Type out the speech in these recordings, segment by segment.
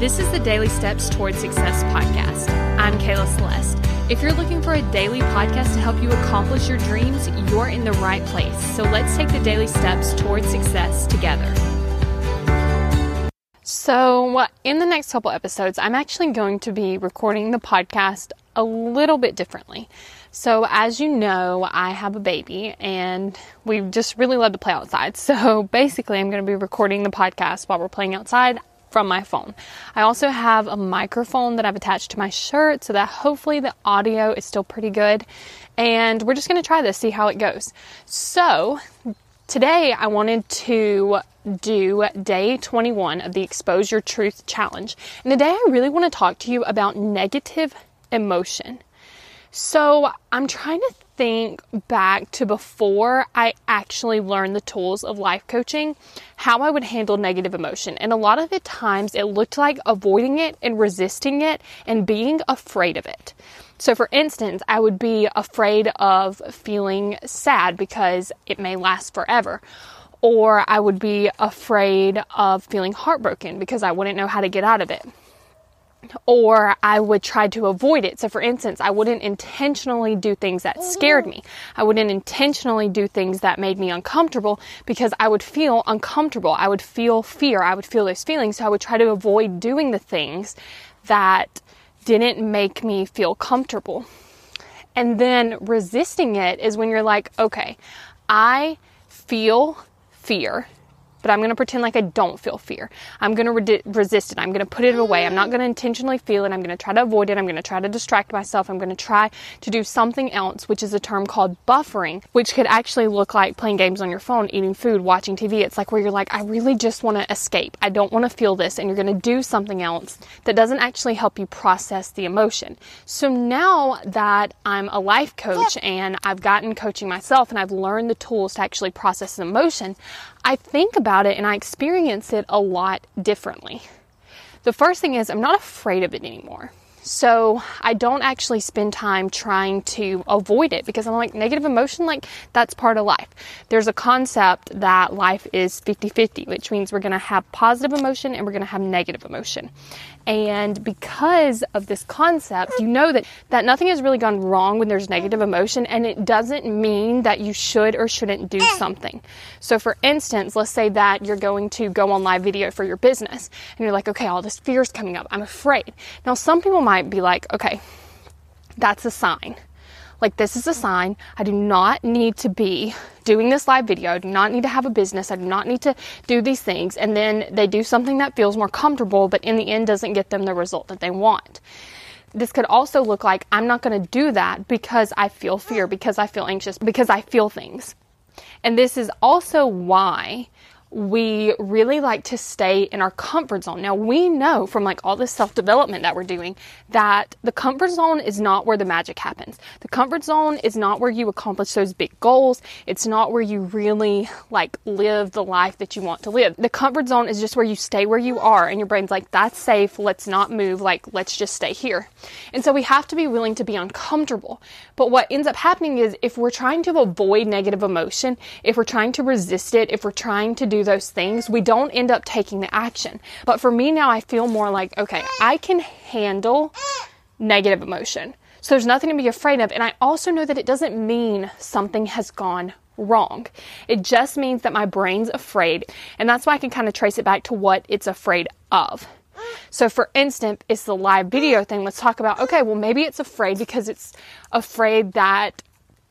This is the Daily Steps Towards Success podcast. I'm Kayla Celeste. If you're looking for a daily podcast to help you accomplish your dreams, you're in the right place. So let's take the daily steps towards success together. So, in the next couple episodes, I'm actually going to be recording the podcast a little bit differently. So, as you know, I have a baby and we just really love to play outside. So, basically, I'm going to be recording the podcast while we're playing outside from my phone. I also have a microphone that I've attached to my shirt so that hopefully the audio is still pretty good. And we're just going to try this, see how it goes. So, today I wanted to do day 21 of the Expose Your Truth Challenge. And today I really want to talk to you about negative emotion. So, I'm trying to think back to before I actually learned the tools of life coaching, how I would handle negative emotion. And a lot of the times it looked like avoiding it and resisting it and being afraid of it. So, for instance, I would be afraid of feeling sad because it may last forever. Or I would be afraid of feeling heartbroken because I wouldn't know how to get out of it or I would try to avoid it. So, for instance, I wouldn't intentionally do things that mm-hmm. scared me. I wouldn't intentionally do things that made me uncomfortable because I would feel uncomfortable. I would feel fear. I would feel those feelings. So, I would try to avoid doing the things that didn't make me feel comfortable. And then resisting it is when you're like, okay, I feel fear but I'm going to pretend like I don't feel fear. I'm going to re- resist it. I'm going to put it away. I'm not going to intentionally feel it. I'm going to try to avoid it. I'm going to try to distract myself. I'm going to try to do something else, which is a term called buffering, which could actually look like playing games on your phone, eating food, watching TV. It's like where you're like, I really just want to escape. I don't want to feel this. And you're going to do something else that doesn't actually help you process the emotion. So now that I'm a life coach and I've gotten coaching myself and I've learned the tools to actually process an emotion, I think about it and I experience it a lot differently. The first thing is, I'm not afraid of it anymore. So I don't actually spend time trying to avoid it because I'm like, negative emotion, like that's part of life. There's a concept that life is 50 50, which means we're going to have positive emotion and we're going to have negative emotion. And because of this concept, you know that, that nothing has really gone wrong when there's negative emotion, and it doesn't mean that you should or shouldn't do something. So, for instance, let's say that you're going to go on live video for your business, and you're like, okay, all this fear is coming up. I'm afraid. Now, some people might be like, okay, that's a sign. Like, this is a sign. I do not need to be doing this live video. I do not need to have a business. I do not need to do these things. And then they do something that feels more comfortable, but in the end doesn't get them the result that they want. This could also look like I'm not going to do that because I feel fear, because I feel anxious, because I feel things. And this is also why we really like to stay in our comfort zone. Now, we know from like all this self development that we're doing that the comfort zone is not where the magic happens. The comfort zone is not where you accomplish those big goals. It's not where you really like live the life that you want to live. The comfort zone is just where you stay where you are and your brain's like, that's safe. Let's not move. Like, let's just stay here. And so we have to be willing to be uncomfortable. But what ends up happening is if we're trying to avoid negative emotion, if we're trying to resist it, if we're trying to do those things, we don't end up taking the action. But for me now, I feel more like, okay, I can handle negative emotion. So there's nothing to be afraid of. And I also know that it doesn't mean something has gone wrong. It just means that my brain's afraid. And that's why I can kind of trace it back to what it's afraid of. So, for instance, it's the live video thing. Let's talk about okay, well, maybe it's afraid because it's afraid that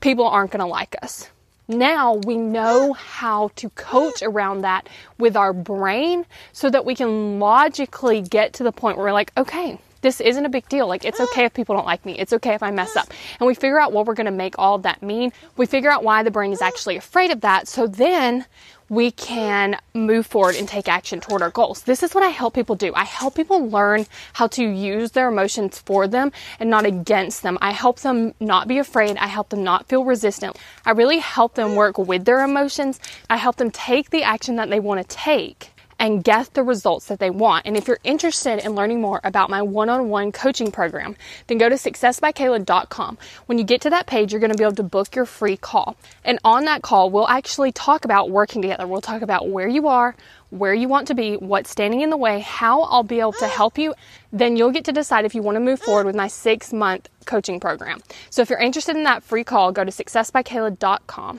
people aren't going to like us now we know how to coach around that with our brain so that we can logically get to the point where we're like, okay, this isn't a big deal. Like, it's okay if people don't like me. It's okay if I mess up. And we figure out what we're going to make all of that mean. We figure out why the brain is actually afraid of that. So then we can move forward and take action toward our goals. This is what I help people do. I help people learn how to use their emotions for them and not against them. I help them not be afraid. I help them not feel resistant. I really help them work with their emotions. I help them take the action that they want to take and get the results that they want. And if you're interested in learning more about my one on one coaching program, then go to successbykayla.com. When you get to that page, you're going to be able to book your free call. And on that call, we'll actually talk about working together. We'll talk about where you are, where you want to be, what's standing in the way, how I'll be able to help you. Then you'll get to decide if you want to move forward with my six month coaching program. So if you're interested in that free call, go to successbykayla.com.